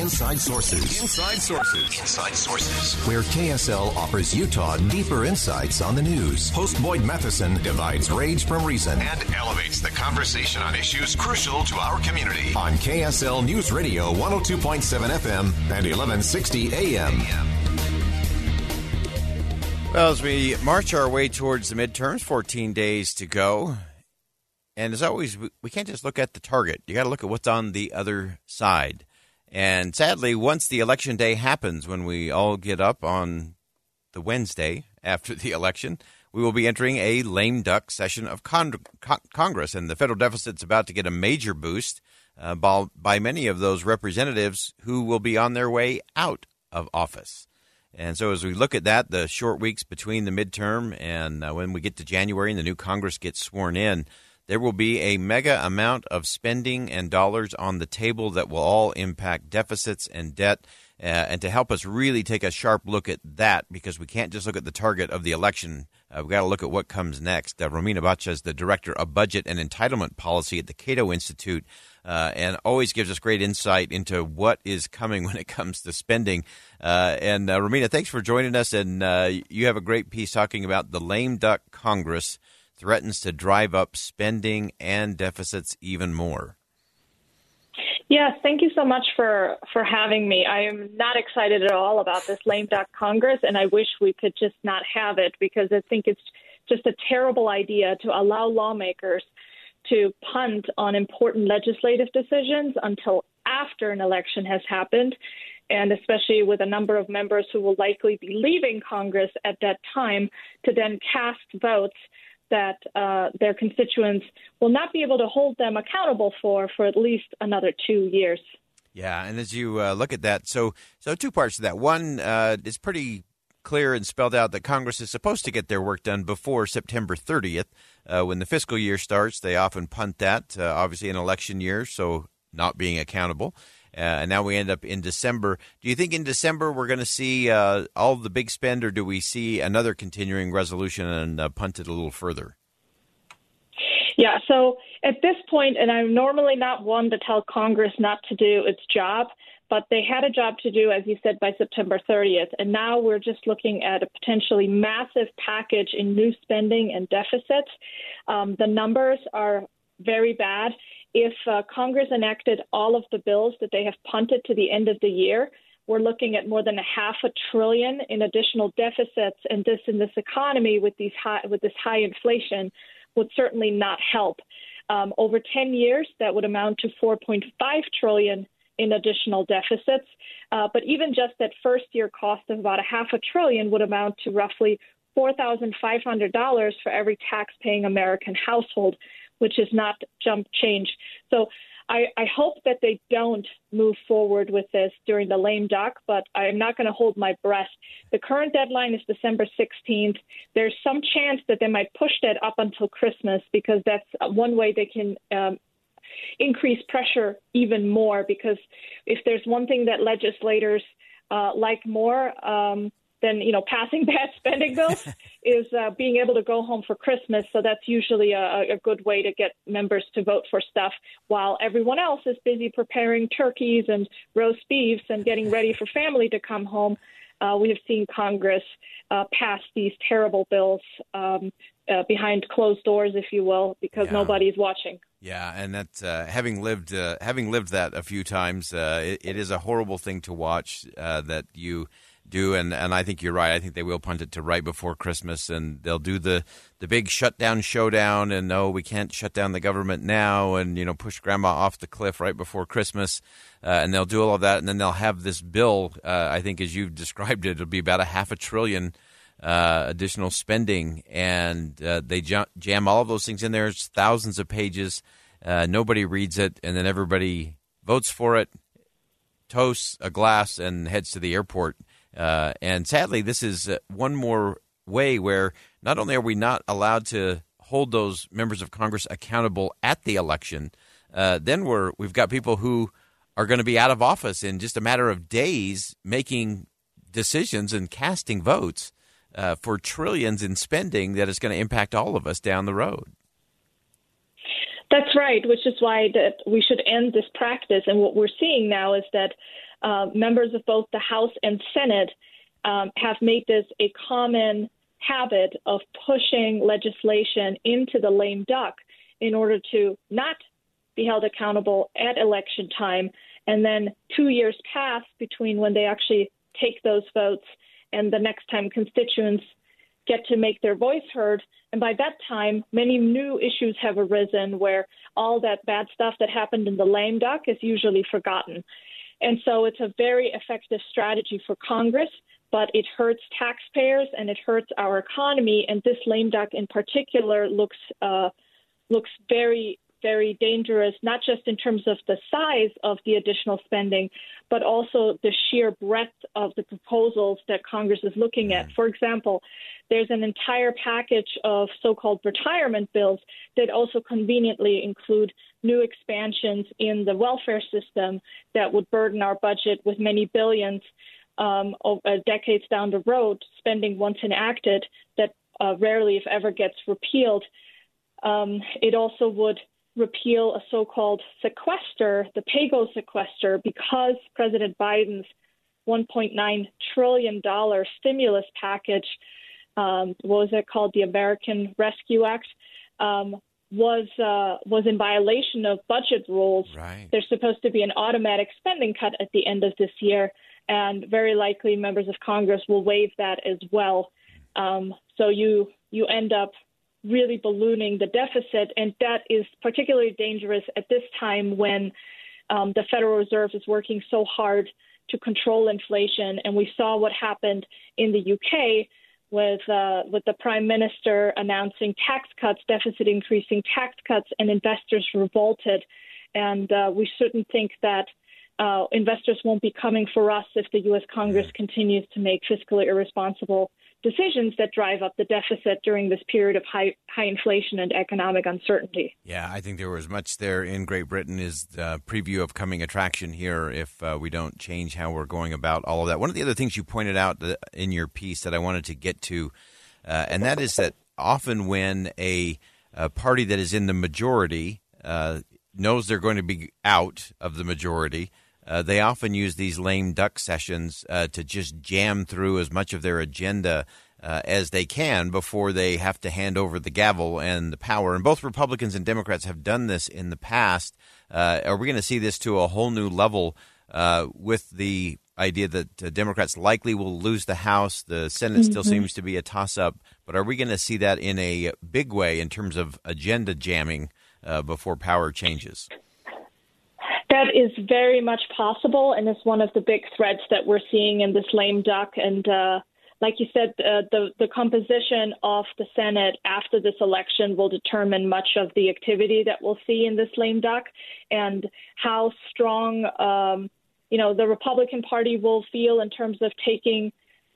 Inside Sources. Inside Sources. Inside Sources. Where KSL offers Utah deeper insights on the news. Host Boyd Matheson divides rage from reason and elevates the conversation on issues crucial to our community. On KSL News Radio 102.7 FM and 1160 AM. Well, as we march our way towards the midterms, 14 days to go. And as always, we can't just look at the target. You got to look at what's on the other side. And sadly, once the election day happens, when we all get up on the Wednesday after the election, we will be entering a lame duck session of con- con- Congress. And the federal deficit's about to get a major boost uh, by, by many of those representatives who will be on their way out of office. And so, as we look at that, the short weeks between the midterm and uh, when we get to January and the new Congress gets sworn in, there will be a mega amount of spending and dollars on the table that will all impact deficits and debt. Uh, and to help us really take a sharp look at that, because we can't just look at the target of the election, uh, we've got to look at what comes next. Uh, Romina Boccia is the director of budget and entitlement policy at the Cato Institute, uh, and always gives us great insight into what is coming when it comes to spending. Uh, and uh, Romina, thanks for joining us. And you have a great piece talking about the lame duck Congress threatens to drive up spending and deficits even more. Yes, thank you so much for for having me. I am not excited at all about this lame duck Congress, and I wish we could just not have it because I think it's just a terrible idea to allow lawmakers to punt on important legislative decisions until after an election has happened, and especially with a number of members who will likely be leaving Congress at that time to then cast votes that uh, their constituents will not be able to hold them accountable for for at least another two years. Yeah, and as you uh, look at that, so so two parts to that. One, uh, it's pretty clear and spelled out that Congress is supposed to get their work done before September 30th, uh, when the fiscal year starts. They often punt that, uh, obviously, in election year, so not being accountable. Uh, and now we end up in December. Do you think in December we're going to see uh, all the big spend, or do we see another continuing resolution and uh, punt it a little further? Yeah, so at this point, and I'm normally not one to tell Congress not to do its job, but they had a job to do, as you said, by September 30th. And now we're just looking at a potentially massive package in new spending and deficits. Um, the numbers are very bad if uh, Congress enacted all of the bills that they have punted to the end of the year, we're looking at more than a half a trillion in additional deficits, and this in this economy with these high with this high inflation would certainly not help. Um, over 10 years, that would amount to 4.5 trillion in additional deficits. Uh, but even just that first year cost of about a half a trillion would amount to roughly $4,500 for every tax-paying American household which is not jump change. So I, I hope that they don't move forward with this during the lame duck, but I'm not going to hold my breath. The current deadline is December 16th. There's some chance that they might push that up until Christmas because that's one way they can um, increase pressure even more. Because if there's one thing that legislators uh, like more, um, than you know passing bad spending bills is uh, being able to go home for Christmas. So that's usually a, a good way to get members to vote for stuff while everyone else is busy preparing turkeys and roast beefs and getting ready for family to come home. Uh, we have seen Congress uh, pass these terrible bills um, uh, behind closed doors, if you will, because yeah. nobody's watching. Yeah, and that uh, having lived uh, having lived that a few times, uh, it, it is a horrible thing to watch. Uh, that you do, and, and I think you're right. I think they will punt it to right before Christmas, and they'll do the, the big shutdown showdown. And no, we can't shut down the government now, and you know push Grandma off the cliff right before Christmas, uh, and they'll do all of that, and then they'll have this bill. Uh, I think, as you've described it, it'll be about a half a trillion uh, additional spending, and uh, they jam, jam all of those things in there. It's thousands of pages. Uh, nobody reads it, and then everybody votes for it, toasts a glass, and heads to the airport. Uh, and sadly, this is uh, one more way where not only are we not allowed to hold those members of Congress accountable at the election, uh, then we're we've got people who are going to be out of office in just a matter of days, making decisions and casting votes uh, for trillions in spending that is going to impact all of us down the road. That's right, which is why that we should end this practice. And what we're seeing now is that uh, members of both the House and Senate um, have made this a common habit of pushing legislation into the lame duck in order to not be held accountable at election time. And then two years pass between when they actually take those votes and the next time constituents get to make their voice heard. And by that time, many new issues have arisen where all that bad stuff that happened in the lame duck is usually forgotten. And so it's a very effective strategy for Congress, but it hurts taxpayers and it hurts our economy. And this lame duck in particular looks uh, looks very very dangerous, not just in terms of the size of the additional spending, but also the sheer breadth of the proposals that Congress is looking at. For example, there's an entire package of so called retirement bills that also conveniently include new expansions in the welfare system that would burden our budget with many billions um, uh, decades down the road, spending once enacted that uh, rarely, if ever, gets repealed. Um, it also would repeal a so called sequester, the PAYGO sequester, because President Biden's $1.9 trillion stimulus package, um, what was it called, the American Rescue Act, um, was uh, was in violation of budget rules. Right. There's supposed to be an automatic spending cut at the end of this year, and very likely members of Congress will waive that as well. Um, so you you end up really ballooning the deficit, and that is particularly dangerous at this time when um, the Federal Reserve is working so hard to control inflation. And we saw what happened in the UK with uh, with the Prime Minister announcing tax cuts, deficit increasing tax cuts, and investors revolted. And uh, we shouldn't think that. Uh, investors won't be coming for us if the U.S. Congress continues to make fiscally irresponsible decisions that drive up the deficit during this period of high high inflation and economic uncertainty. Yeah, I think there was much there in Great Britain is the preview of coming attraction here if uh, we don't change how we're going about all of that. One of the other things you pointed out in your piece that I wanted to get to, uh, and that is that often when a, a, party that is in the majority uh, knows they're going to be out of the majority. Uh, they often use these lame duck sessions uh, to just jam through as much of their agenda uh, as they can before they have to hand over the gavel and the power. And both Republicans and Democrats have done this in the past. Uh, are we going to see this to a whole new level uh, with the idea that Democrats likely will lose the House? The Senate mm-hmm. still seems to be a toss up. But are we going to see that in a big way in terms of agenda jamming before power changes? That is very much possible, and is one of the big threats that we're seeing in this lame duck. And uh, like you said, uh, the the composition of the Senate after this election will determine much of the activity that we'll see in this lame duck, and how strong, um, you know, the Republican Party will feel in terms of taking.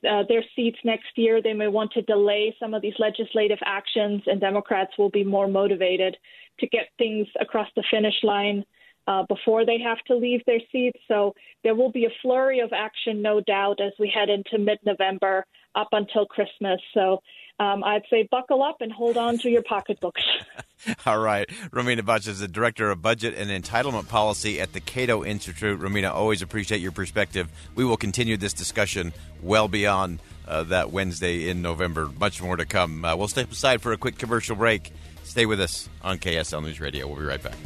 Uh, their seats next year. They may want to delay some of these legislative actions, and Democrats will be more motivated to get things across the finish line uh, before they have to leave their seats. So there will be a flurry of action, no doubt, as we head into mid November up until Christmas. So um, I'd say buckle up and hold on to your pocketbooks. All right. Romina Boccia is the Director of Budget and Entitlement Policy at the Cato Institute. Romina, always appreciate your perspective. We will continue this discussion well beyond uh, that Wednesday in November. Much more to come. Uh, we'll step aside for a quick commercial break. Stay with us on KSL News Radio. We'll be right back.